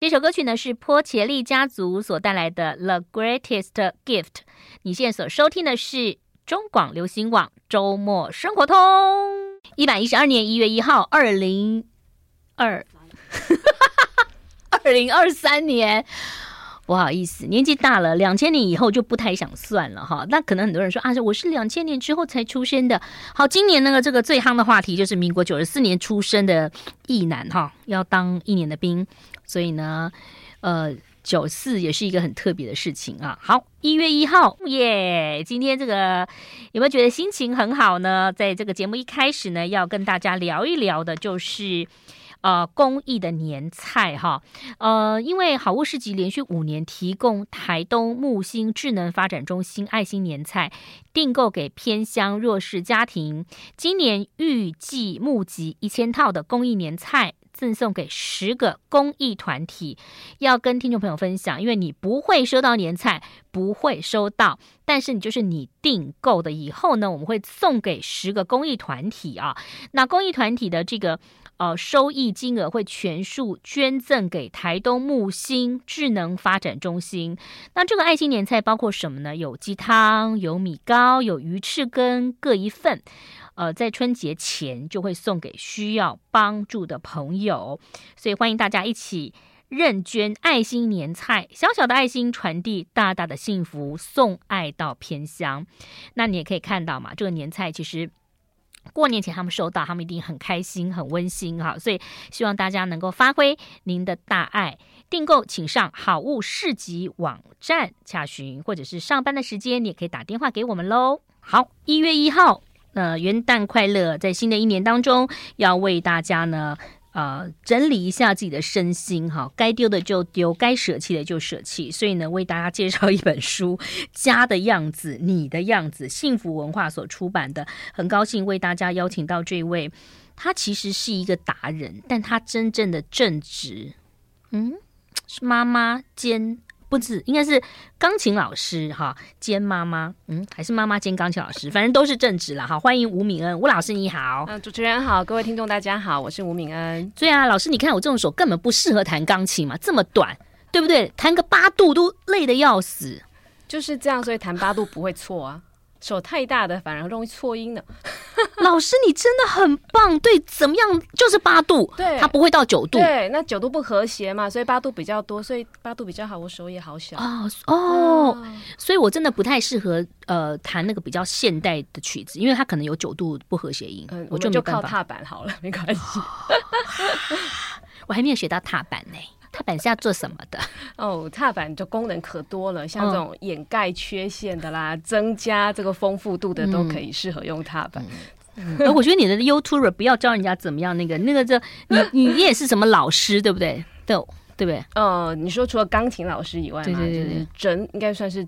这首歌曲呢是波切利家族所带来的《The Greatest Gift》。你现在所收听的是中广流行网周末生活通。一百一十二年一月一号，二零二 二零二三年。不好意思，年纪大了，两千年以后就不太想算了哈。那可能很多人说啊，我是两千年之后才出生的。好，今年那个这个最夯的话题就是民国九十四年出生的役男哈，要当一年的兵，所以呢，呃，九四也是一个很特别的事情啊。好，一月一号耶，今天这个有没有觉得心情很好呢？在这个节目一开始呢，要跟大家聊一聊的就是。呃，公益的年菜哈，呃，因为好物市集连续五年提供台东木星智能发展中心爱心年菜订购给偏乡弱势家庭，今年预计募集一千套的公益年菜，赠送给十个公益团体，要跟听众朋友分享，因为你不会收到年菜，不会收到，但是你就是你订购的以后呢，我们会送给十个公益团体啊，那公益团体的这个。呃，收益金额会全数捐赠给台东木星智能发展中心。那这个爱心年菜包括什么呢？有鸡汤，有米糕，有鱼翅羹各一份。呃，在春节前就会送给需要帮助的朋友，所以欢迎大家一起认捐爱心年菜，小小的爱心传递大大的幸福，送爱到偏乡。那你也可以看到嘛，这个年菜其实。过年前他们收到，他们一定很开心、很温馨哈，所以希望大家能够发挥您的大爱。订购请上好物市集网站洽询，或者是上班的时间，你也可以打电话给我们喽。好，一月一号，呃，元旦快乐！在新的一年当中，要为大家呢。呃，整理一下自己的身心哈，该丢的就丢，该舍弃的就舍弃。所以呢，为大家介绍一本书《家的样子，你的样子》，幸福文化所出版的。很高兴为大家邀请到这位，他其实是一个达人，但他真正的正直，嗯，是妈妈兼。不是，应该是钢琴老师哈，兼妈妈，嗯，还是妈妈兼钢琴老师，反正都是正职了哈。欢迎吴敏恩，吴老师你好。嗯，主持人好，各位听众大家好，我是吴敏恩。对啊，老师，你看我这种手根本不适合弹钢琴嘛，这么短，对不对？弹个八度都累得要死。就是这样，所以弹八度不会错啊。手太大的反而容易错音呢。老师，你真的很棒。对，怎么样？就是八度，对，它不会到九度。对，那九度不和谐嘛，所以八度比较多，所以八度比较好。我手也好小哦哦，啊、所以我真的不太适合呃弹那个比较现代的曲子，因为它可能有九度不和谐音。嗯，我就我就靠踏板好了，没关系。我还没有学到踏板呢。踏板是要做什么的？哦，踏板就功能可多了，像这种掩盖缺陷的啦，嗯、增加这个丰富度的都可以适合用踏板。我觉得你的 YouTuber 不要教人家怎么样，那个那个这你你你也是什么老师对不对？对对不对？呃，你说除了钢琴老师以外嘛，对对对，就是整应该算是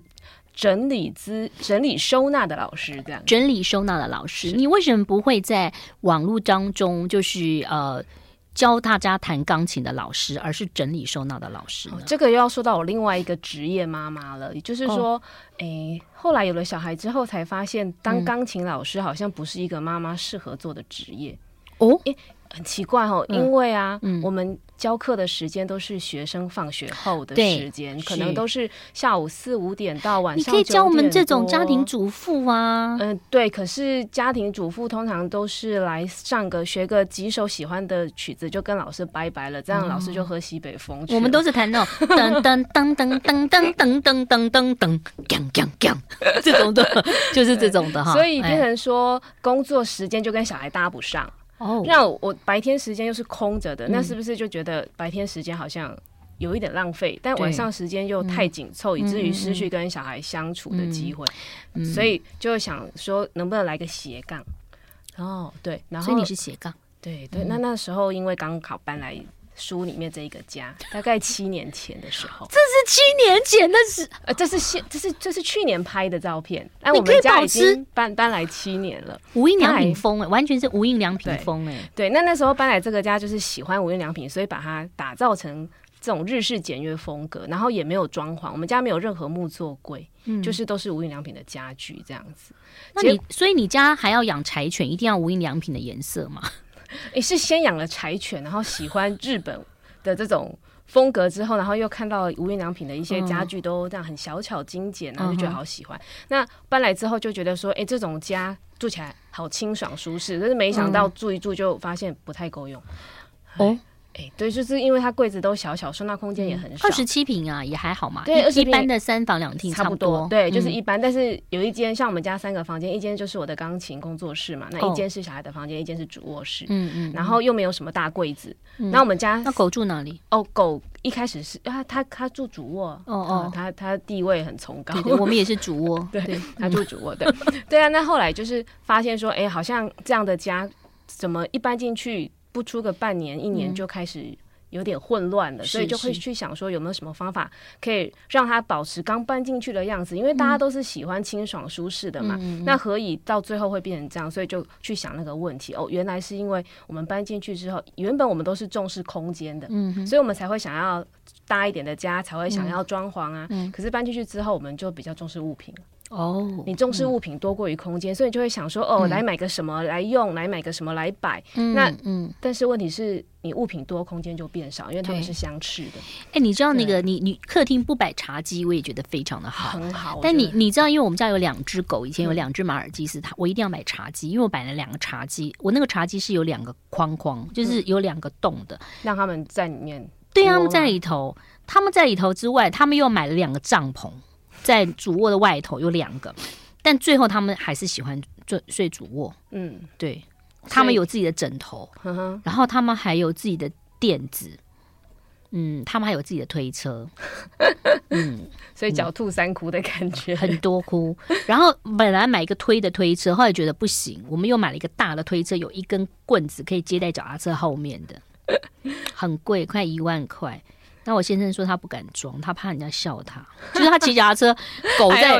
整理资整理收纳的老师这样。整理收纳的老师，你为什么不会在网络当中就是呃？教大家弹钢琴的老师，而是整理收纳的老师。哦，这个又要说到我另外一个职业妈妈了，也就是说，哦、诶，后来有了小孩之后，才发现当钢琴老师好像不是一个妈妈适合做的职业。哦，诶，很奇怪哦，因为啊，嗯、我们。教课的时间都是学生放学后的时间，可能都是下午四五点到晚上。你可以教我们这种家庭主妇啊。嗯，对。可是家庭主妇通常都是来上个学个几首喜欢的曲子，就跟老师拜拜了。这样老师就喝西北风。我们都是弹那种噔噔噔噔噔噔噔噔噔噔噔，锵锵锵，这种的，就是这种的哈。所以变成说工作时间就跟小孩搭不上。哦，那我白天时间又是空着的，嗯、那是不是就觉得白天时间好像有一点浪费？但晚上时间又太紧凑，以至于失去跟小孩相处的机会。嗯嗯、所以就想说，能不能来个斜杠？哦，对，然后所以你是斜杠，对对。那那时候因为刚好搬来。书里面这一个家，大概七年前的时候，这是七年前的事，呃，这是现，这是这是去年拍的照片。哎，我们家已经搬搬来七年了，无印良品风哎，完全是无印良品风哎。对，那那时候搬来这个家，就是喜欢无印良品，所以把它打造成这种日式简约风格，然后也没有装潢，我们家没有任何木作柜，嗯，就是都是无印良品的家具这样子。那你所以你家还要养柴犬，一定要无印良品的颜色吗？诶，是先养了柴犬，然后喜欢日本的这种风格之后，然后又看到无印良品的一些家具都这样很小巧精简，然后就觉得好喜欢。那搬来之后就觉得说，哎，这种家住起来好清爽舒适，但是没想到住一住就发现不太够用。哦。哎，对，就是因为它柜子都小小，收纳空间也很少。二十七平啊，也还好嘛。对，一般的三房两厅差不多。对，就是一般。但是有一间像我们家三个房间，一间就是我的钢琴工作室嘛，那一间是小孩的房间，一间是主卧室。嗯嗯。然后又没有什么大柜子。那我们家那狗住哪里？哦，狗一开始是啊，它它住主卧。哦哦。它它地位很崇高。我们也是主卧。对，它住主卧。对。对啊，那后来就是发现说，哎，好像这样的家怎么一搬进去不出个半年一年就开始。有点混乱了，所以就会去想说有没有什么方法可以让它保持刚搬进去的样子，因为大家都是喜欢清爽舒适的嘛。嗯、那何以到最后会变成这样？所以就去想那个问题。哦，原来是因为我们搬进去之后，原本我们都是重视空间的，嗯、所以我们才会想要大一点的家，才会想要装潢啊。嗯、可是搬进去之后，我们就比较重视物品。哦，你重视物品多过于空间，嗯、所以你就会想说，哦，来买个什么来用，来买个什么来摆。嗯、那嗯，但是问题是你物品多，空间就变少，因为他们是相斥的。哎、欸，你知道那个你你客厅不摆茶几，我也觉得非常的好，很好。但你你知道，因为我们家有两只狗，以前有两只马尔济斯，它我一定要买茶几，因为我摆了两个茶几，我那个茶几是有两个框框，就是有两个洞的，嗯、让他们在里面。对啊，他们在里头，他们在里头之外，他们又买了两个帐篷，在主卧的外头有两个。但最后他们还是喜欢睡睡主卧，嗯，对，他们有自己的枕头，然后他们还有自己的垫子，嗯，他们还有自己的推车，嗯，所以狡兔三窟的感觉，很多窟。然后本来买一个推的推车，后来觉得不行，我们又买了一个大的推车，有一根棍子可以接在脚踏车后面的，很贵，快一万块。那我先生说他不敢装，他怕人家笑他。就是他骑脚踏车，狗在，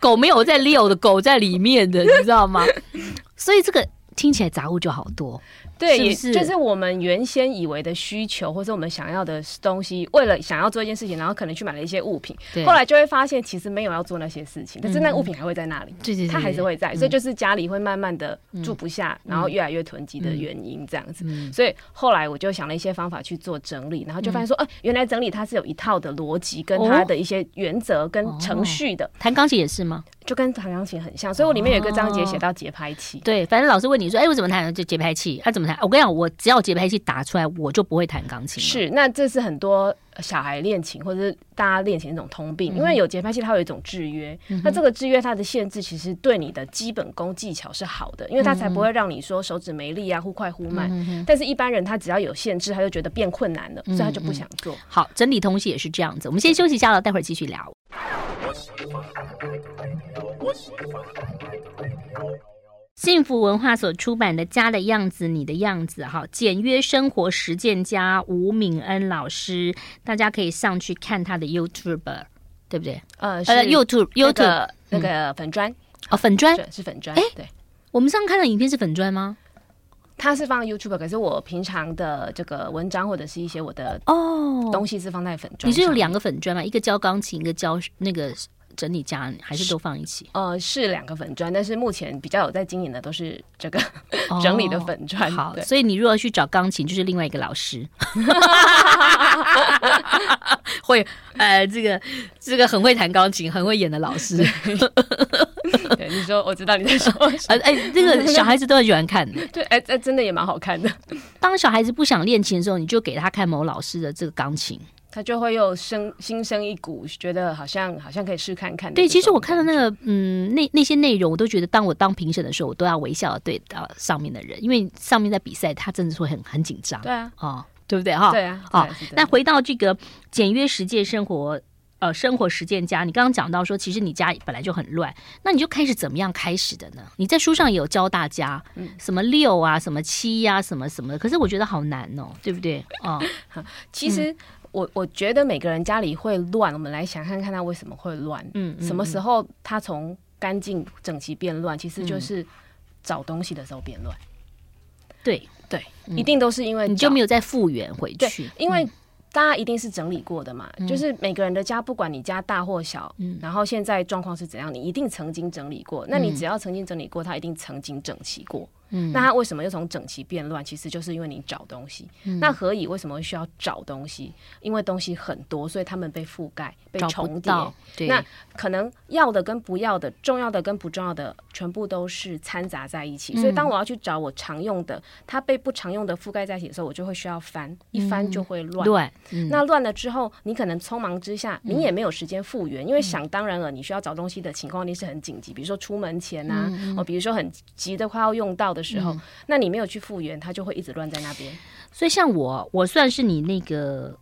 狗没有在遛的，狗在里面的，你知道吗？所以这个听起来杂物就好多。对，是是？就是我们原先以为的需求，或者我们想要的东西，为了想要做一件事情，然后可能去买了一些物品，后来就会发现其实没有要做那些事情，但是那个物品还会在那里，对对、嗯，它还是会在，所以就是家里会慢慢的住不下，嗯、然后越来越囤积的原因这样子。嗯、所以后来我就想了一些方法去做整理，然后就发现说，哎、原来整理它是有一套的逻辑，跟它的一些原则跟程序的。弹钢琴也是吗？就跟弹钢琴很像，所以我里面有一个章节写到节拍器。对，反正老师问你说，哎，我怎么弹？就节拍器，他、啊、怎么弹？我跟你讲，我只要节拍器打出来，我就不会弹钢琴。是，那这是很多小孩练琴或者是大家练琴的一种通病，嗯、因为有节拍器，它有一种制约。嗯、那这个制约它的限制，其实对你的基本功技巧是好的，因为它才不会让你说手指没力啊，忽快忽慢。嗯、但是一般人他只要有限制，他就觉得变困难了，嗯、所以他就不想做。好，整理东西也是这样子。我们先休息一下了，待会儿继续聊。幸福文化所出版的《家的样子，你的样子》哈，简约生活实践家吴敏恩老师，大家可以上去看他的 YouTube，对不对？呃，是 YouTube YouTube 那个粉砖哦，粉砖是粉砖。哎，对，我们上看的影片是粉砖吗？他是放 YouTube，可是我平常的这个文章或者是一些我的哦东西是放在粉砖。你是有两个粉砖吗？一个教钢琴，一个教那个。整理家还是都放一起？呃，是两个粉砖，但是目前比较有在经营的都是这个、哦、整理的粉砖。好，对所以你如果去找钢琴，就是另外一个老师，会呃，这个这个很会弹钢琴、很会演的老师。对，你说我知道你在说，呃哎、呃，这个小孩子都很喜欢看的。对，哎哎，真的也蛮好看的。当小孩子不想练琴的时候，你就给他看某老师的这个钢琴。他就会又生心生一股，觉得好像好像可以试看看。对，其实我看到那个嗯，那那些内容，我都觉得，当我当评审的时候，我都要微笑对到上面的人，因为上面在比赛，他真的是会很很紧张。对啊，哦，对不对哈？对啊。好，那回到这个简约实践生活，呃，生活实践家，你刚刚讲到说，其实你家本来就很乱，那你就开始怎么样开始的呢？你在书上也有教大家，嗯，什么六啊，什么七呀，什么什么的，可是我觉得好难哦，对不对？哦，其实。嗯我我觉得每个人家里会乱，我们来想看看他为什么会乱。嗯，什么时候他从干净整齐变乱？其实就是找东西的时候变乱。对对，一定都是因为你就没有再复原回去。因为大家一定是整理过的嘛，就是每个人的家，不管你家大或小，然后现在状况是怎样，你一定曾经整理过。那你只要曾经整理过，它一定曾经整齐过。嗯，那它为什么又从整齐变乱？其实就是因为你找东西。嗯、那何以为什么需要找东西？因为东西很多，所以他们被覆盖、被重叠。对，那可能要的跟不要的、重要的跟不重要的，全部都是掺杂在一起。嗯、所以当我要去找我常用的，它被不常用的覆盖在一起的时候，我就会需要翻，一翻就会乱。乱、嗯，那乱了之后，你可能匆忙之下，你也没有时间复原，嗯、因为想当然了，你需要找东西的情况一定是很紧急，比如说出门前啊，嗯、哦，比如说很急的快要用到的时候，嗯、那你没有去复原，它就会一直乱在那边。所以像我，我算是你那个，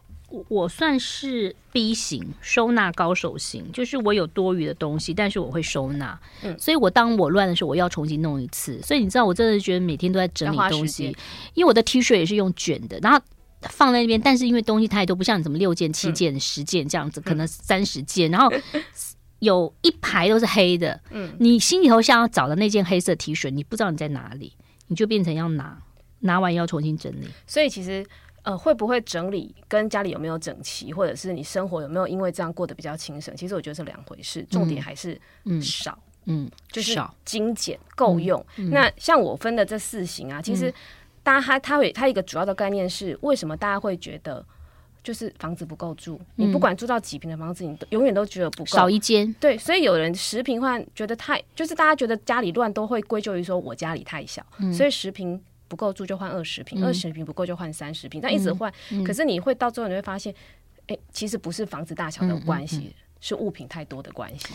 我算是 B 型收纳高手型，就是我有多余的东西，但是我会收纳。嗯，所以我当我乱的时候，我要重新弄一次。所以你知道，我真的觉得每天都在整理东西，因为我的 T 恤也是用卷的，然后放在那边。但是因为东西太多，不像你怎么六件、七件、十件这样子，可能三十件，然后有一排都是黑的。嗯，你心里头想要找的那件黑色 T 恤，你不知道你在哪里，你就变成要拿。拿完要重新整理，所以其实呃，会不会整理跟家里有没有整齐，或者是你生活有没有因为这样过得比较轻省，其实我觉得是两回事。重点还是少，嗯，嗯就是精简够用。嗯嗯、那像我分的这四型啊，其实大家他他会他一个主要的概念是，为什么大家会觉得就是房子不够住？嗯、你不管住到几平的房子，你都永远都觉得不够，少一间。对，所以有人十平换觉得太，就是大家觉得家里乱，都会归咎于说我家里太小，嗯、所以十平。不够住就换二十平，二十平不够就换三十平，但一直换。可是你会到最后你会发现，哎，其实不是房子大小的关系，是物品太多的关系。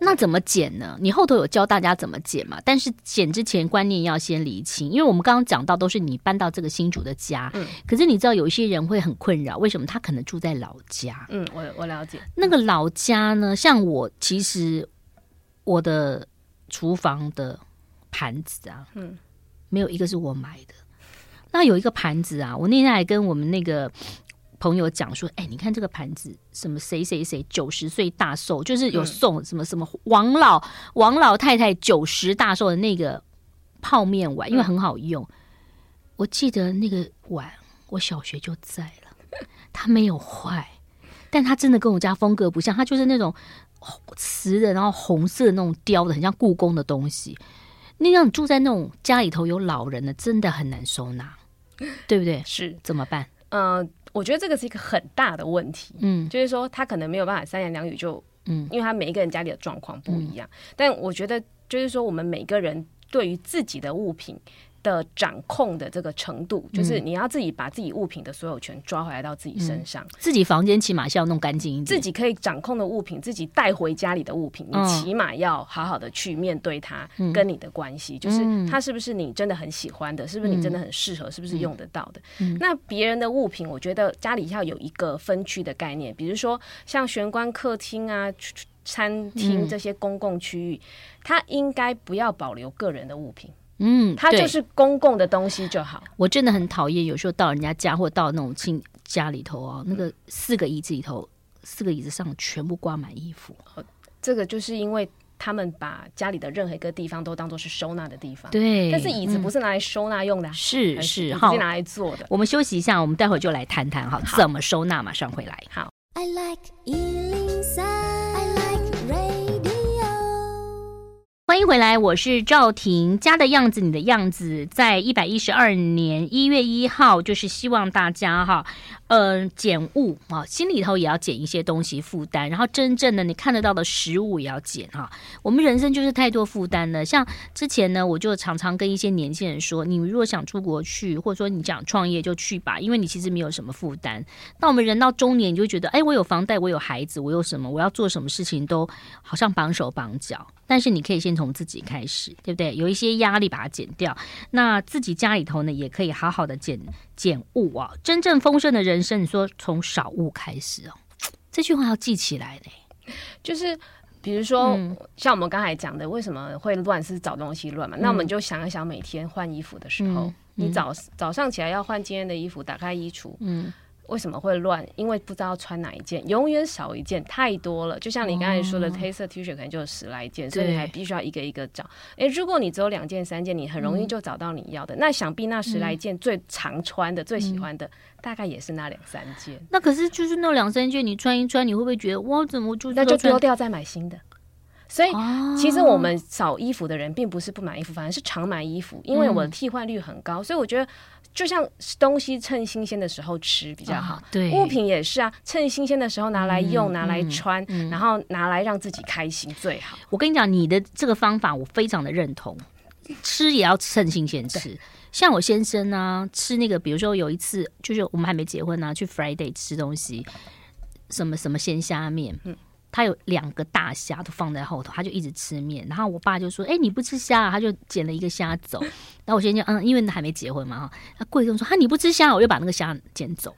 那怎么减呢？你后头有教大家怎么减嘛？但是减之前观念要先厘清，因为我们刚刚讲到都是你搬到这个新主的家，嗯、可是你知道有一些人会很困扰，为什么他可能住在老家？嗯，我我了解。那个老家呢，像我其实我的厨房的盘子啊，嗯。没有一个是我买的。那有一个盘子啊，我那天还跟我们那个朋友讲说：“哎，你看这个盘子，什么谁谁谁九十岁大寿，就是有送什么什么王老王老太太九十大寿的那个泡面碗，因为很好用。我记得那个碗，我小学就在了，它没有坏，但它真的跟我家风格不像，它就是那种瓷的，然后红色的那种雕的，很像故宫的东西。”那让你住在那种家里头有老人的，真的很难收纳，对不对？是怎么办？呃，我觉得这个是一个很大的问题。嗯，就是说他可能没有办法三言两语就，嗯，因为他每一个人家里的状况不一样。嗯，但我觉得，就是说我们每个人对于自己的物品。的掌控的这个程度，就是你要自己把自己物品的所有权抓回来到自己身上。嗯、自己房间起码是要弄干净一点，自己可以掌控的物品，自己带回家里的物品，你起码要好好的去面对它跟你的关系，嗯、就是它是不是你真的很喜欢的，嗯、是不是你真的很适合，是不是用得到的。嗯、那别人的物品，我觉得家里要有一个分区的概念，比如说像玄关、客厅啊、餐厅这些公共区域，嗯、它应该不要保留个人的物品。嗯，它就是公共的东西就好。我真的很讨厌，有时候到人家家或到那种亲家里头啊，那个四个椅子里头，四个椅子上全部挂满衣服。这个就是因为他们把家里的任何一个地方都当做是收纳的地方。对，但是椅子不是拿来收纳用的，是是，好，是拿来坐的。我们休息一下，我们待会儿就来谈谈哈，怎么收纳。马上回来。好。欢迎回来，我是赵婷。家的样子，你的样子，在一百一十二年一月一号，就是希望大家哈，呃，减物啊，心里头也要减一些东西负担，然后真正的你看得到的食物也要减哈。我们人生就是太多负担了。像之前呢，我就常常跟一些年轻人说，你如果想出国去，或者说你想创业，就去吧，因为你其实没有什么负担。那我们人到中年，你就觉得，哎，我有房贷，我有孩子，我有什么，我要做什么事情都好像绑手绑脚。但是你可以先从自己开始，对不对？有一些压力把它减掉，那自己家里头呢也可以好好的减减物啊。真正丰盛的人生，你说从少物开始哦，这句话要记起来嘞。就是比如说，嗯、像我们刚才讲的，为什么会乱是找东西乱嘛？嗯、那我们就想一想，每天换衣服的时候，你早早上起来要换今天的衣服，打开衣橱，嗯。为什么会乱？因为不知道穿哪一件，永远少一件，太多了。就像你刚才说的，黑色 T 恤可能就有十来件，所以你还必须要一个一个找。诶，如果你只有两件、三件，你很容易就找到你要的。那想必那十来件最常穿的、最喜欢的，大概也是那两三件。那可是就是那两三件，你穿一穿，你会不会觉得哇，怎么就那就丢掉再买新的？所以其实我们少衣服的人，并不是不买衣服，反而是常买衣服，因为我的替换率很高。所以我觉得，就像东西趁新鲜的时候吃比较好，对，物品也是啊，趁新鲜的时候拿来用、拿来穿，然后拿来让自己开心最好。我跟你讲，你的这个方法我非常的认同，吃也要趁新鲜吃。像我先生呢，吃那个，比如说有一次，就是我们还没结婚呢，去 Friday 吃东西，什么什么鲜虾面，嗯。他有两个大虾都放在后头，他就一直吃面。然后我爸就说：“哎、欸，你不吃虾啊？”他就捡了一个虾走。然后我先生嗯，因为还没结婚嘛哈。他贵重说：“哈，你不吃虾，我就把那个虾捡走。”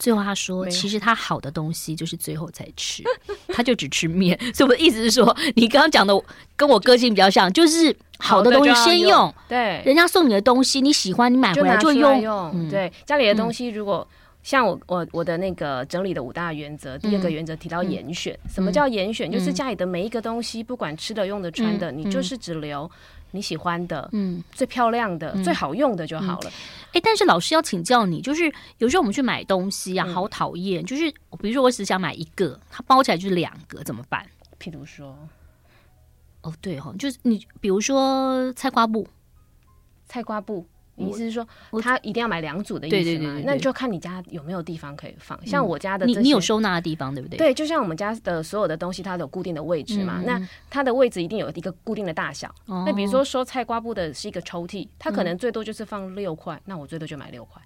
最后他说：“其实他好的东西就是最后才吃，他就只吃面。”所以我的意思是说，你刚刚讲的跟我个性比较像，就是好的东西先用。用对，人家送你的东西你喜欢，你买回来就用。用嗯、对，家里的东西如果。像我我我的那个整理的五大原则，第二个原则提到严选。什么叫严选？就是家里的每一个东西，不管吃的、用的、穿的，嗯、你就是只留你喜欢的、嗯、最漂亮的、嗯、最好用的就好了。哎、但是老师要请教你，就是有时候我们去买东西啊，好讨厌。嗯、就是比如说我只想买一个，它包起来就是两个，怎么办？譬如说，哦对哈，就是你比如说菜瓜布，菜瓜布。你意思是说，他一定要买两组的意思吗？那就看你家有没有地方可以放。像我家的，你你有收纳的地方，对不对？对，就像我们家的所有的东西，它都有固定的位置嘛。那它的位置一定有一个固定的大小。那比如说收菜瓜布的是一个抽屉，它可能最多就是放六块，那我最多就买六块。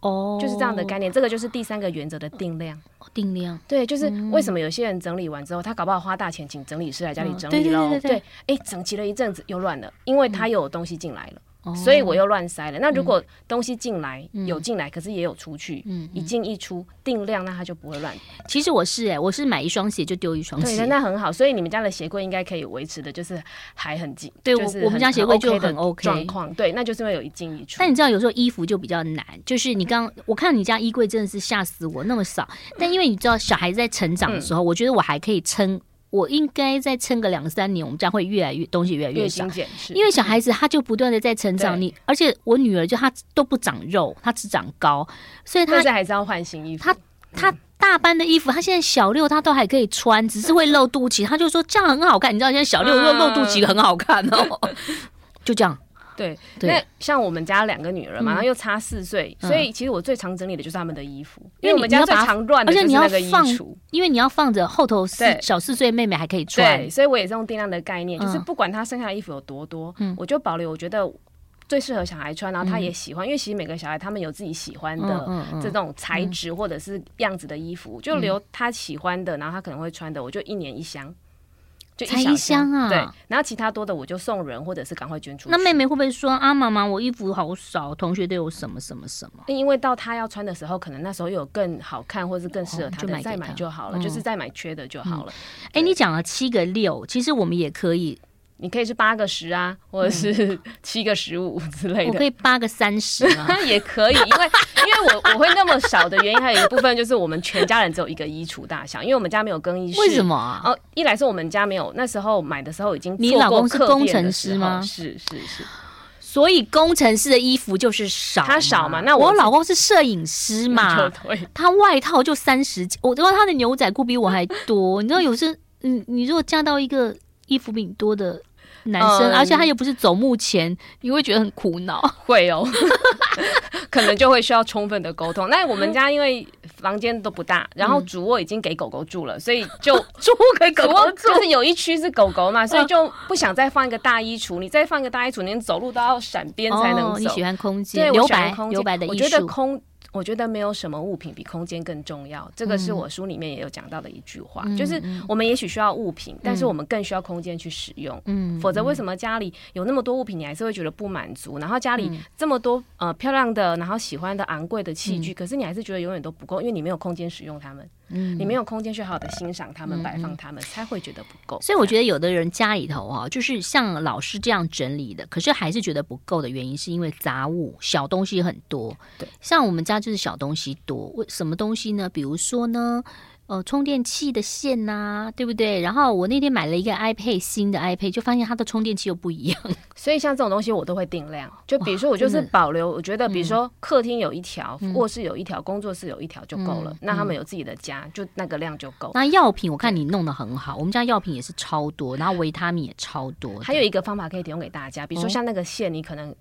哦，就是这样的概念。这个就是第三个原则的定量。定量。对，就是为什么有些人整理完之后，他搞不好花大钱请整理师来家里整理喽？对，哎，整齐了一阵子又乱了，因为他有东西进来了。所以我又乱塞了。那如果东西进来有进来，可是也有出去，一进一出定量，那它就不会乱。其实我是哎，我是买一双鞋就丢一双鞋。对，那很好。所以你们家的鞋柜应该可以维持的，就是还很紧。对，我我们家鞋柜就很 OK 状况。对，那就是因为有一进一出。但你知道，有时候衣服就比较难。就是你刚我看你家衣柜真的是吓死我，那么少。但因为你知道，小孩子在成长的时候，我觉得我还可以撑。我应该再撑个两三年，我们家会越来越东西越来越少，因为小孩子他就不断的在成长。你而且我女儿就她都不长肉，她只长高，所以她现在还是要换新衣服。她她大班的衣服，她现在小六她都还可以穿，只是会露肚脐。她就说这样很好看，你知道现在小六露露肚脐很好看哦，就这样。对，那像我们家两个女儿嘛，然后又差四岁，所以其实我最常整理的就是他们的衣服，因为我们家最常乱的就是那个衣橱，因为你要放着后头四小四岁妹妹还可以穿，对，所以我也是用定量的概念，就是不管她剩下的衣服有多多，我就保留我觉得最适合小孩穿，然后他也喜欢，因为其实每个小孩他们有自己喜欢的这种材质或者是样子的衣服，就留他喜欢的，然后他可能会穿的，我就一年一箱。就一箱，一箱啊，对，然后其他多的我就送人，或者是赶快捐出去。那妹妹会不会说啊，妈妈，我衣服好少，同学都有什么什么什么？因为到她要穿的时候，可能那时候有更好看，或者是更适合她的，再买就好了，就是再买缺的就好了。哎，你讲了七个六，其实我们也可以。你可以是八个十啊，或者是 七个十五之类的。我可以八个三十啊，也可以，因为因为我我会那么少的原因，还有一部分就是我们全家人只有一个衣橱大小，因为我们家没有更衣室。为什么啊？哦，一来是我们家没有，那时候买的时候已经你老公是工程师吗？是是是，所以工程师的衣服就是少，他少嘛。那我，我老公是摄影师嘛，他外套就三十几，我知道他的牛仔裤比我还多。你知道有时嗯，你如果嫁到一个衣服比你多的。男生，嗯、而且他又不是走目前，你会觉得很苦恼。会哦，可能就会需要充分的沟通。那我们家因为房间都不大，然后主卧已经给狗狗住了，所以就 主卧给狗狗住，就是有一区是狗狗嘛，所以就不想再放一个大衣橱。你再放一个大衣橱，连走路都要闪边才能走。哦、你喜欢空间，对，留白，留白的艺术。我觉得空。我觉得没有什么物品比空间更重要，这个是我书里面也有讲到的一句话，嗯、就是我们也许需要物品，嗯、但是我们更需要空间去使用。嗯，否则为什么家里有那么多物品，你还是会觉得不满足？然后家里这么多呃漂亮的，然后喜欢的昂贵的器具，嗯、可是你还是觉得永远都不够，因为你没有空间使用它们。嗯，你没有空间去好好的欣赏他们，摆放他们，才会觉得不够。所以我觉得有的人家里头啊，就是像老师这样整理的，可是还是觉得不够的原因，是因为杂物、小东西很多。对，像我们家就是小东西多。为什么东西呢？比如说呢，呃充电器的线呐、啊，对不对？然后我那天买了一个 iPad 新的 iPad，就发现它的充电器又不一样。所以像这种东西我都会定量，就比如说我就是保留，我觉得比如说客厅有一条，嗯、卧室有一条，工作室有一条就够了、嗯。那他们有自己的家，就那个量就够。那药品我看你弄得很好，我们家药品也是超多，然后维他命也超多。还有一个方法可以提供给大家，比如说像那个线，你可能。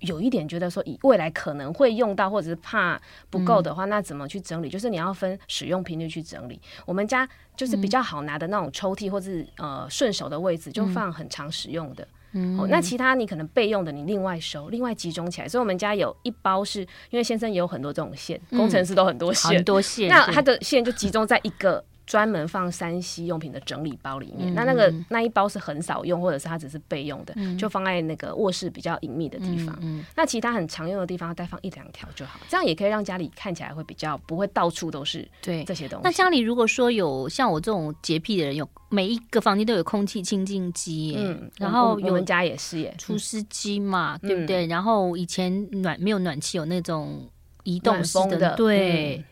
有一点觉得说，以未来可能会用到，或者是怕不够的话、嗯，那怎么去整理？就是你要分使用频率去整理。我们家就是比较好拿的那种抽屉，或者是呃顺手的位置，就放很常使用的。嗯，哦、那其他你可能备用的，你另外收，另外集中起来。所以我们家有一包是，因为先生也有很多这种线，嗯、工程师都很多线，很多线，那他的线就集中在一个。专门放山西用品的整理包里面，嗯、那那个那一包是很少用，或者是它只是备用的、嗯，就放在那个卧室比较隐秘的地方。嗯嗯、那其他很常用的地方，再放一两条就好，这样也可以让家里看起来会比较不会到处都是对。这些东西。那家里如果说有像我这种洁癖的人，有每一个房间都有空气清净机，嗯，然后我们家也是耶，除湿机嘛、嗯，对不对？然后以前暖没有暖气，有那种移动式的，的，对，嗯、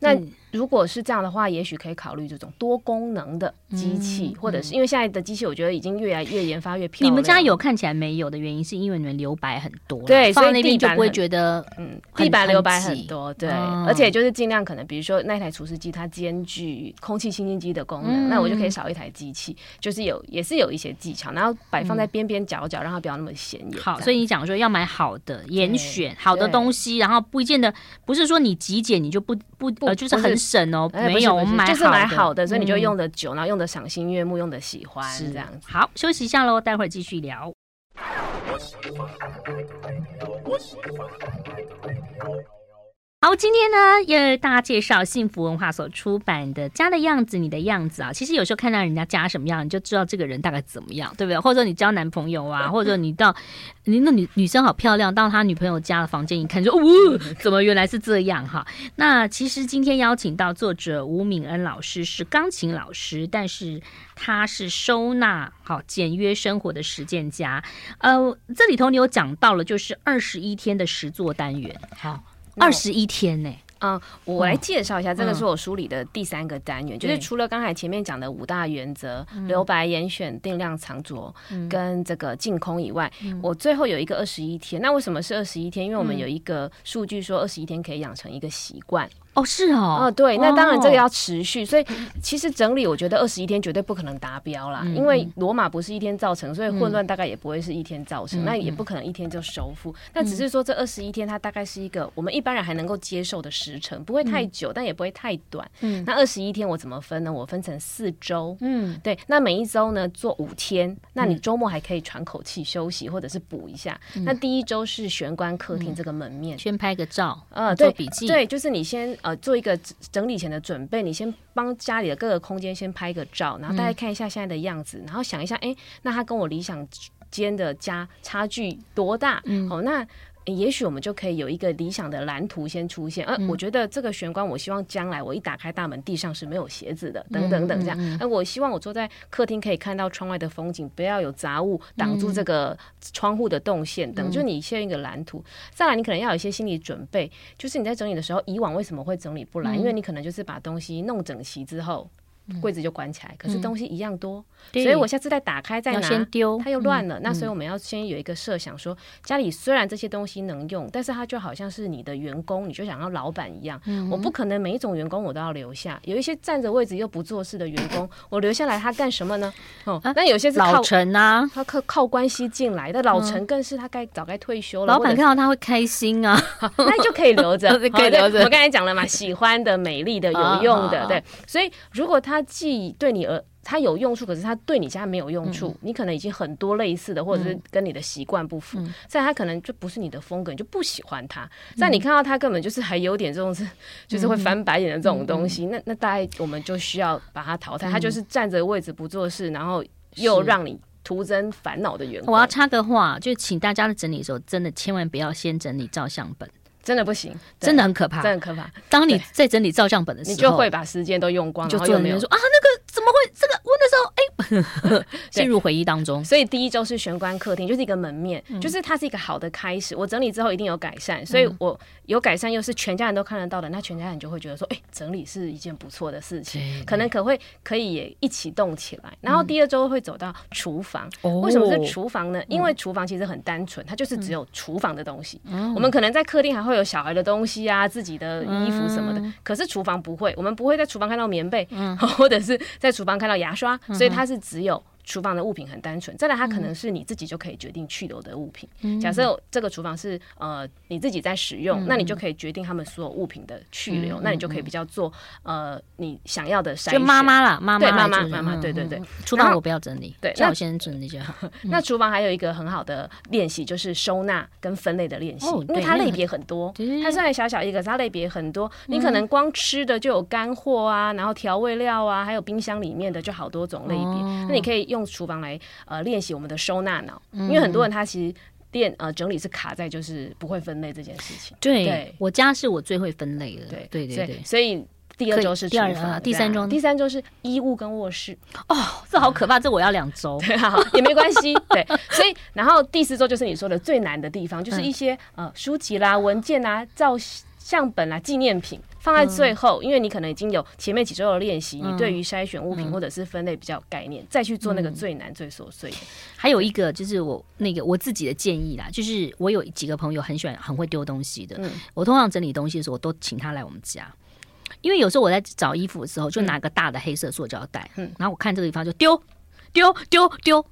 那。如果是这样的话，也许可以考虑这种多功能的机器，嗯、或者是因为现在的机器，我觉得已经越来越研发越漂亮。你们家有看起来没有的原因，是因为你们留白很多，对，所以那边就不会觉得嗯，地板留白很多，对，嗯、而且就是尽量可能，比如说那台除湿机它兼具空气清新机的功能、嗯，那我就可以少一台机器，就是有也是有一些技巧，然后摆放在边边角角，让它不要那么显眼。好，所以你讲说要买好的，严选好的东西，然后不见得不是说你极简你就不不呃就是很省哦。没有，我们买就是买好的，所以你就用的久，嗯，然后用的赏心悦目，用的喜欢，是这样子。好，休息一下喽，待会儿继续聊。好，今天呢，要为大家介绍幸福文化所出版的《家的样子，你的样子》啊。其实有时候看到人家家什么样，你就知道这个人大概怎么样，对不对？或者你交男朋友啊，或者你到你那女女生好漂亮，到她女朋友家的房间一看就，就哦，怎么原来是这样哈？那其实今天邀请到作者吴敏恩老师是钢琴老师，但是他是收纳好简约生活的实践家。呃，这里头你有讲到了，就是二十一天的实作单元，好。二十一天呢、欸？嗯，我来介绍一下，这个是我梳理的第三个单元，嗯、就是除了刚才前面讲的五大原则——留白、严选、定量、藏拙，跟这个净空以外，嗯、我最后有一个二十一天。那为什么是二十一天？因为我们有一个数据说，二十一天可以养成一个习惯。哦，是哦，哦，对，那当然这个要持续，哦、所以其实整理，我觉得二十一天绝对不可能达标啦，嗯、因为罗马不是一天造成，所以混乱大概也不会是一天造成，嗯、那也不可能一天就收复，那、嗯、只是说这二十一天它大概是一个我们一般人还能够接受的时程，不会太久，嗯、但也不会太短。嗯，那二十一天我怎么分呢？我分成四周，嗯，对，那每一周呢做五天，那你周末还可以喘口气休息，或者是补一下。嗯、那第一周是玄关客厅这个门面，嗯、先拍个照，呃，做笔记，对，就是你先。呃，做一个整理前的准备，你先帮家里的各个空间先拍个照，然后大家看一下现在的样子，嗯、然后想一下，哎、欸，那他跟我理想间的家差距多大？嗯，哦，那。也许我们就可以有一个理想的蓝图先出现。呃，我觉得这个玄关，我希望将来我一打开大门，地上是没有鞋子的，等等等这样。呃，我希望我坐在客厅可以看到窗外的风景，不要有杂物挡住这个窗户的动线等。就你先一个蓝图，再来你可能要有一些心理准备，就是你在整理的时候，以往为什么会整理不来？因为你可能就是把东西弄整齐之后。柜子就关起来，可是东西一样多，嗯、所以我下次再打开再拿，先丢，它又乱了、嗯。那所以我们要先有一个设想说，家里虽然这些东西能用，但是它就好像是你的员工，你就想要老板一样、嗯。我不可能每一种员工我都要留下，有一些占着位置又不做事的员工，我留下来他干什么呢？哦，那有些是靠老陈啊，他靠靠关系进来的老陈，更是他该早该退休了。老板看到他会开心啊，那就可以留着，可以留着。我刚才讲了嘛，喜欢的、美丽的、有用的，对。所以如果他既对你而他有用处，可是他对你家没有用处，嗯、你可能已经很多类似的，或者是跟你的习惯不符，所、嗯、以他可能就不是你的风格，你就不喜欢他。但、嗯、你看到他根本就是还有点这种是，就是会翻白眼的这种东西，嗯、那那大概我们就需要把他淘汰。嗯、他就是占着位置不做事，然后又让你徒增烦恼的员工。我要插个话，就请大家的整理的时候，真的千万不要先整理照相本。真的不行，真的很可怕，真的很可怕。当你在整理照相本的时候，你就会把时间都用光，就做人说啊，那个怎么会？这个我那时候哎。进入回忆当中。所以第一周是玄关客厅，就是一个门面，嗯、就是它是一个好的开始。我整理之后一定有改善，所以我有改善又是全家人都看得到的，那全家人就会觉得说，哎、欸，整理是一件不错的事情，可能可会可以也一起动起来。然后第二周会走到厨房，嗯、为什么是厨房呢？因为厨房其实很单纯，它就是只有厨房的东西。嗯、我们可能在客厅还会有小孩的东西啊，自己的衣服什么的，嗯、可是厨房不会，我们不会在厨房看到棉被，嗯、或者是在厨房看到牙刷，所以它是只有。厨房的物品很单纯，再来它可能是你自己就可以决定去留的物品。嗯、假设这个厨房是呃你自己在使用，嗯、那你就可以决定他们所有物品的去留，嗯、那你就可以比较做呃你想要的筛选。就妈妈啦，妈妈对妈妈妈妈对对对。厨房我不要整理，对，叫我先整理就好。那厨房还有一个很好的练习就是收纳跟分类的练习，哦、因为它类别很多。它虽然小小一个，它类别很多。嗯、你可能光吃的就有干货啊，然后调味料啊，还有冰箱里面的就好多种类别。哦、那你可以用。用厨房来呃练习我们的收纳脑，因为很多人他其实电呃整理是卡在就是不会分类这件事情。对，对我家是我最会分类的。对对对对，所以第二周是第二，啊、第三周第三周是衣物跟卧室。哦，这好可怕，这我要两周。也没关系。对，所以然后第四周就是你说的最难的地方，就是一些呃书籍啦、文件啊、照相本来、纪念品。放在最后，因为你可能已经有前面几周的练习，你对于筛选物品或者是分类比较有概念，再去做那个最难最琐碎的。还有一个就是我那个我自己的建议啦，就是我有几个朋友很喜欢很会丢东西的，我通常整理东西的时候，我都请他来我们家，因为有时候我在找衣服的时候，就拿个大的黑色塑胶袋，然后我看这个地方就丢丢丢丢。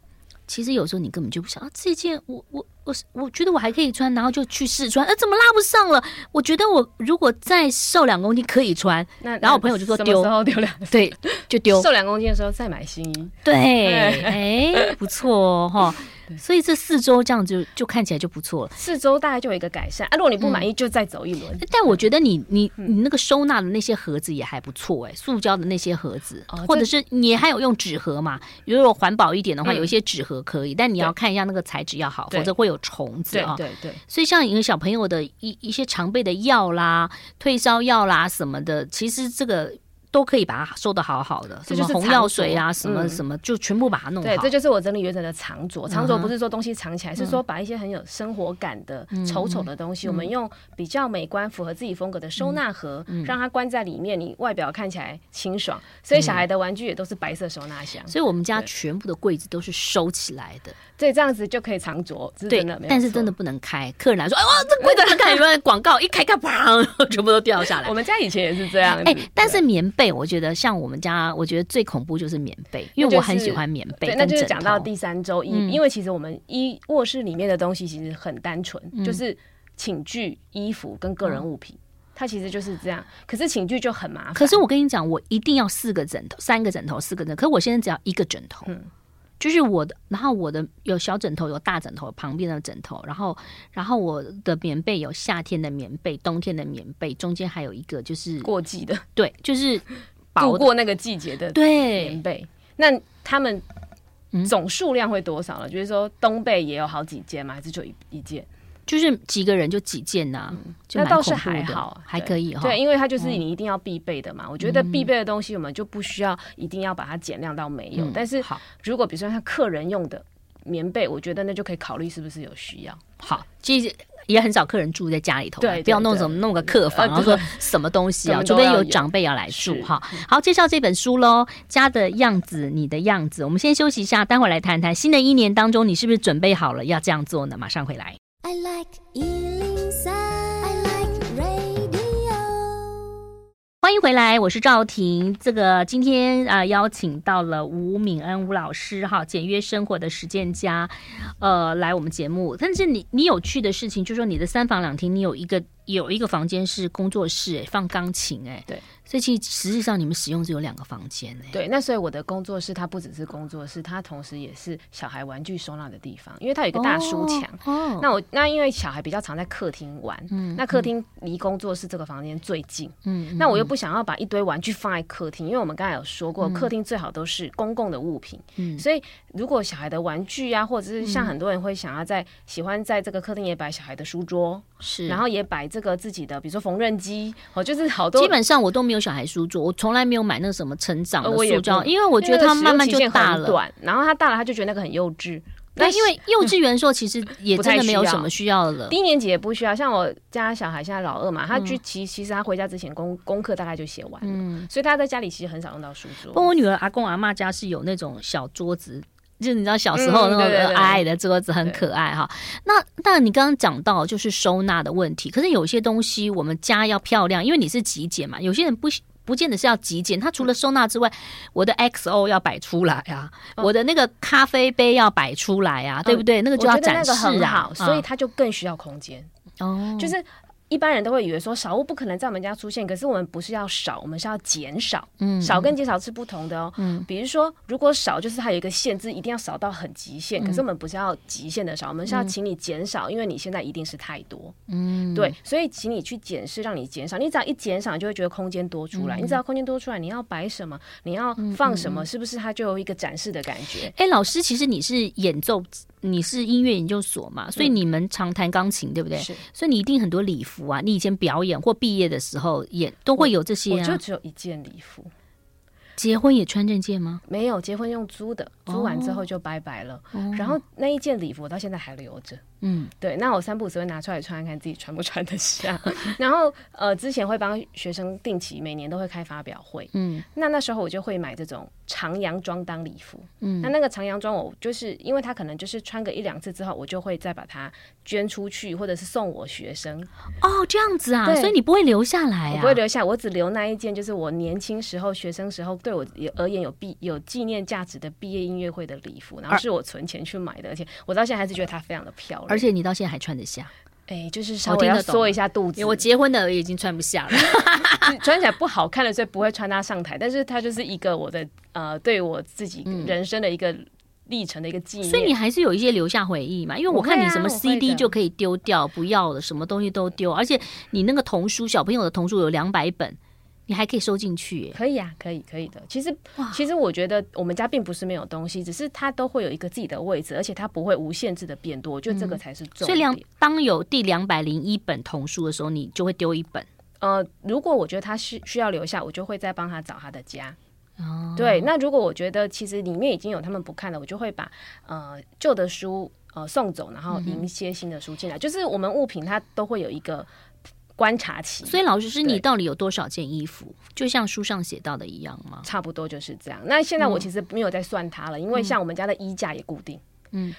其实有时候你根本就不想啊，这件我我我我觉得我还可以穿，然后就去试穿，啊，怎么拉不上了？我觉得我如果再瘦两公斤可以穿，那然后我朋友就说丢，丢两？对，就丢。瘦两公斤的时候再买新衣。对，哎，不错哦，哈。所以这四周这样就就看起来就不错了，四周大概就有一个改善啊。如果你不满意，就再走一轮。但我觉得你你你那个收纳的那些盒子也还不错哎，塑胶的那些盒子，或者是你还有用纸盒嘛？如果环保一点的话，有一些纸盒可以，但你要看一下那个材质要好，否则会有虫子啊。对对。所以像一个小朋友的一一些常备的药啦、退烧药啦什么的，其实这个。都可以把它收的好好的，什么红药水啊，什么什么，就全部把它弄好。对，这就是我整理原则的藏拙。藏拙不是说东西藏起来，是说把一些很有生活感的丑丑的东西，我们用比较美观、符合自己风格的收纳盒，让它关在里面，你外表看起来清爽。所以小孩的玩具也都是白色收纳箱。所以我们家全部的柜子都是收起来的。对，这样子就可以藏拙。对，但是真的不能开。客人来说：“哎哇，这柜子很看有没有广告？一开开，砰，全部都掉下来。”我们家以前也是这样。哎，但是棉被。我觉得像我们家，我觉得最恐怖就是棉被，因为我很喜欢棉被。对，那就是讲到第三周一，因为其实我们一卧室里面的东西其实很单纯，就是寝具、衣服跟个人物品，它其实就是这样。可是寝具就很麻烦。可是我跟你讲，我一定要四个枕头，三个枕头，四个枕头。可是我现在只要一个枕头。嗯。就是我的，然后我的有小枕头，有大枕头，旁边的枕头，然后，然后我的棉被有夏天的棉被，冬天的棉被，中间还有一个就是过季的，对，就是 度过那个季节的棉被。那他们总数量会多少呢？嗯、就是说冬被也有好几件吗？还是就一一件？就是几个人就几件呐，那倒是还好，还可以哈。对，因为它就是你一定要必备的嘛。我觉得必备的东西，我们就不需要一定要把它减量到没有。但是，如果比如说像客人用的棉被，我觉得那就可以考虑是不是有需要。好，其实也很少客人住在家里头，对，不要弄什么弄个客房，然后说什么东西啊，除非有长辈要来住哈。好，介绍这本书喽，家的样子，你的样子。我们先休息一下，待会儿来谈谈新的一年当中，你是不是准备好了要这样做呢？马上回来。I like 103, I like radio。欢迎回来，我是赵婷。这个今天啊、呃，邀请到了吴敏恩吴老师哈，简约生活的实践家，呃，来我们节目。但是你你有趣的事情，就是说你的三房两厅，你有一个有一个房间是工作室，哎，放钢琴，哎，对。所以其实实际上你们使用只有两个房间呢。对，那所以我的工作室它不只是工作室，它同时也是小孩玩具收纳的地方，因为它有一个大书墙。哦。那我那因为小孩比较常在客厅玩，嗯，那客厅离工作室这个房间最近，嗯，那我又不想要把一堆玩具放在客厅，因为我们刚才有说过，客厅最好都是公共的物品，嗯，所以如果小孩的玩具啊，或者是像很多人会想要在喜欢在这个客厅也摆小孩的书桌，是，然后也摆这这个自己的，比如说缝纫机，哦，就是好多。基本上我都没有小孩书桌，我从来没有买那个什么成长的塑胶，因为我觉得它慢慢就大了。短，然后它大了，他就觉得那个很幼稚。那，因为幼稚园的时候其实也 真的没有什么需要了。低年级也不需要，像我家小孩现在老二嘛，他就其其实他回家之前功功课大概就写完了，嗯，所以他在家里其实很少用到书桌。不过我女儿阿公阿妈家是有那种小桌子，就是你知道小时候那种矮矮的桌子很可爱哈。那那你刚刚讲到就是收纳的问题，可是有些东西我们家要漂亮，因为你是极简嘛，有些人不。不见得是要极简，他除了收纳之外，我的 XO 要摆出来啊，哦、我的那个咖啡杯要摆出来啊，嗯、对不对？那个就要展示啊，所以他就更需要空间哦，就是。一般人都会以为说少物不可能在我们家出现，可是我们不是要少，我们是要减少。嗯，少跟减少是不同的哦。嗯，比如说，如果少就是它有一个限制，一定要少到很极限。可是我们不是要极限的少，我们是要请你减少，因为你现在一定是太多。嗯，对，所以请你去检视，让你减少。你只要一减少，你就会觉得空间多出来。你只要空间多出来，你要摆什么，你要放什么，是不是它就有一个展示的感觉？哎，老师，其实你是演奏。你是音乐研究所嘛，所以你们常弹钢琴，对不对？是，所以你一定很多礼服啊。你以前表演或毕业的时候也都会有这些啊。我就只有一件礼服。结婚也穿这件吗？没有，结婚用租的，租完之后就拜拜了。哦、然后那一件礼服我到现在还留着。嗯，对，那我三不五时会拿出来穿，看自己穿不穿得下。然后呃，之前会帮学生定期每年都会开发表会。嗯，那那时候我就会买这种长洋装当礼服。嗯，那那个长洋装我就是因为它可能就是穿个一两次之后，我就会再把它捐出去，或者是送我学生。哦，这样子啊，对所以你不会留下来啊？我不会留下，我只留那一件，就是我年轻时候学生时候对我而言有毕有纪念价值的毕业音乐会的礼服，然后是我存钱去买的，而且我到现在还是觉得它非常的漂亮。而且你到现在还穿得下？哎、欸，就是稍微要缩一下肚子。我结婚的已经穿不下了，穿起来不好看了，所以不会穿它上台。但是它就是一个我的呃，对我自己人生的一个历程的一个纪念、嗯。所以你还是有一些留下回忆嘛？因为我看你什么 CD 就可以丢掉，不要了，什么东西都丢。而且你那个童书，小朋友的童书有两百本。你还可以收进去，可以啊，可以，可以的。其实，其实我觉得我们家并不是没有东西，只是它都会有一个自己的位置，而且它不会无限制的变多。我觉得这个才是重点。嗯、所以两当有第两百零一本童书的时候，你就会丢一本。呃，如果我觉得他需需要留下，我就会再帮他找他的家。哦，对。那如果我觉得其实里面已经有他们不看了，我就会把呃旧的书呃送走，然后迎一些新的书进来。嗯、就是我们物品它都会有一个。观察期，所以老师是你到底有多少件衣服？就像书上写到的一样吗？差不多就是这样。那现在我其实没有在算它了，嗯、因为像我们家的衣架也固定，嗯，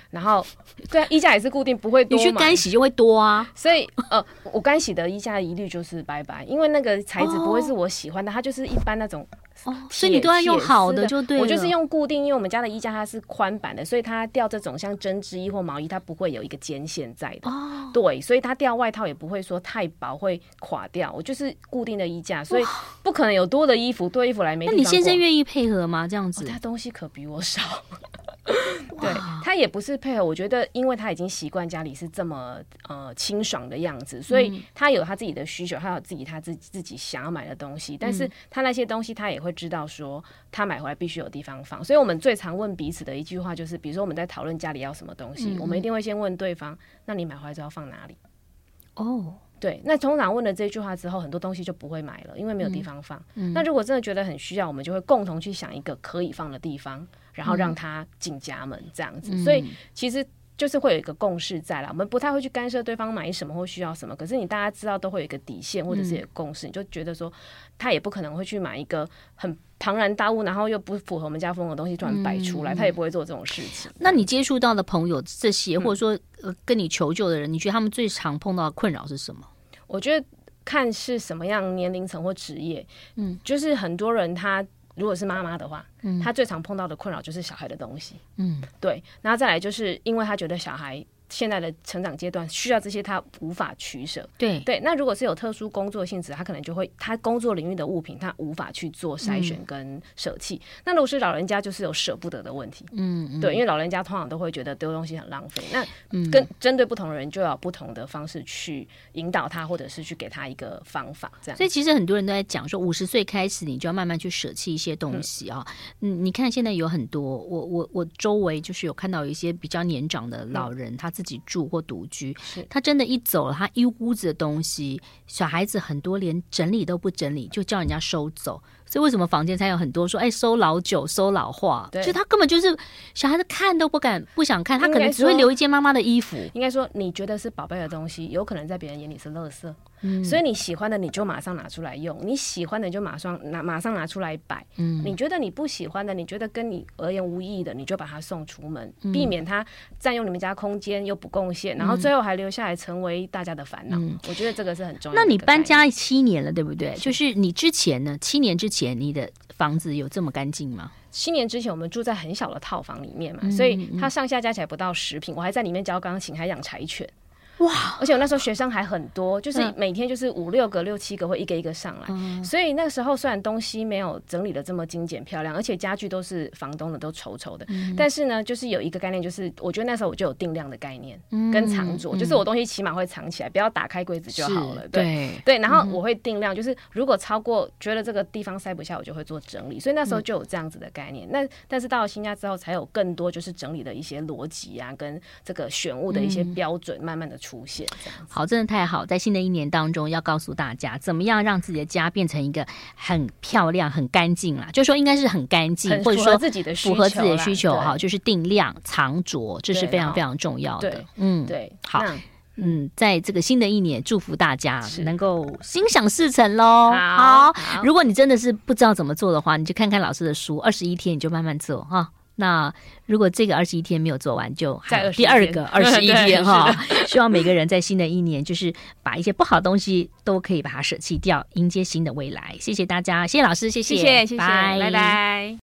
然后对啊，衣架也是固定，不会多。你去干洗就会多啊。所以呃，我干洗的衣架一律就是拜拜，因为那个材质不会是我喜欢的，哦、它就是一般那种。哦，所以你都要用好的就对。我就是用固定，因为我们家的衣架它是宽版的，所以它吊这种像针织衣或毛衣，它不会有一个肩线在的。哦，对，所以它吊外套也不会说太薄会垮掉。我就是固定的衣架，所以不可能有多的衣服，多衣服来没。那你先生愿意配合吗？这样子，哦，他东西可比我少。对，他也不是配合，我觉得，因为他已经习惯家里是这么呃清爽的样子，所以他有他自己的需求，他有自己他自己自己想要买的东西，但是他那些东西他也会知道说，他买回来必须有地方放，所以我们最常问彼此的一句话就是，比如说我们在讨论家里要什么东西，嗯、我们一定会先问对方，那你买回来之后放哪里？哦。对，那通常问了这句话之后，很多东西就不会买了，因为没有地方放。嗯嗯、那如果真的觉得很需要，我们就会共同去想一个可以放的地方，然后让它进家门这样子。嗯、所以其实就是会有一个共识在啦，我们不太会去干涉对方买什么或需要什么。可是你大家知道都会有一个底线或者是有共识，嗯、你就觉得说他也不可能会去买一个很。庞然大物，然后又不符合我们家风格的东西，突然摆出来，嗯、他也不会做这种事情。那你接触到的朋友这些，或者说呃跟你求救的人，嗯、你觉得他们最常碰到的困扰是什么？我觉得看是什么样年龄层或职业，嗯，就是很多人他如果是妈妈的话，嗯，她最常碰到的困扰就是小孩的东西，嗯，对，然后再来就是因为她觉得小孩。现在的成长阶段需要这些，他无法取舍。对对，那如果是有特殊工作性质，他可能就会他工作领域的物品，他无法去做筛选跟舍弃。嗯、那如果是老人家，就是有舍不得的问题。嗯，嗯对，因为老人家通常都会觉得丢东西很浪费。那跟针对不同的人，就要有不同的方式去引导他，或者是去给他一个方法。这样。所以其实很多人都在讲说，五十岁开始你就要慢慢去舍弃一些东西啊。嗯，你看现在有很多，我我我周围就是有看到有一些比较年长的老人，他。自己住或独居，他真的，一走了，他一屋子的东西，小孩子很多连整理都不整理，就叫人家收走。所以为什么房间才有很多说，哎，收老酒、收老化？对，就他根本就是小孩子看都不敢、不想看，他可能只会留一件妈妈的衣服。应该说，你觉得是宝贝的东西，有可能在别人眼里是垃圾。嗯，所以你喜欢的你就马上拿出来用，你喜欢的你就马上拿马上拿出来摆。嗯，你觉得你不喜欢的，你觉得跟你而言无意义的，你就把它送出门，嗯、避免它占用你们家空间又不贡献，然后最后还留下来成为大家的烦恼。嗯，我觉得这个是很重要的。那你搬家七年了，对不对？就是你之前呢？七年之前你的房子有这么干净吗？七年之前我们住在很小的套房里面嘛，嗯、所以它上下加起来不到十平，我还在里面教钢琴，还养柴犬。哇！而且我那时候学生还很多，就是每天就是五六个、六七个会一个一个上来，嗯、所以那个时候虽然东西没有整理的这么精简漂亮，而且家具都是房东的，都丑丑的，嗯、但是呢，就是有一个概念，就是我觉得那时候我就有定量的概念，嗯、跟藏着，就是我东西起码会藏起来，不要打开柜子就好了。对对，对，然后我会定量，就是如果超过觉得这个地方塞不下，我就会做整理。所以那时候就有这样子的概念。嗯、那但是到了新家之后，才有更多就是整理的一些逻辑啊，跟这个选物的一些标准慢慢的出现。好，真的太好！在新的一年当中，要告诉大家怎么样让自己的家变成一个很漂亮、很干净啦。就说应该是很干净，或者说自己的符合自己的需求哈，就是定量藏拙，这是非常非常重要的。嗯，对，好，嗯，在这个新的一年，祝福大家能够心想事成喽。好，好，如果你真的是不知道怎么做的话，你就看看老师的书，二十一天你就慢慢做哈。那如果这个二十一天没有做完，就第二个二十一天 哈。希望每个人在新的一年，就是把一些不好的东西都可以把它舍弃掉，迎接新的未来。谢谢大家，谢谢老师，谢谢，谢谢，拜拜。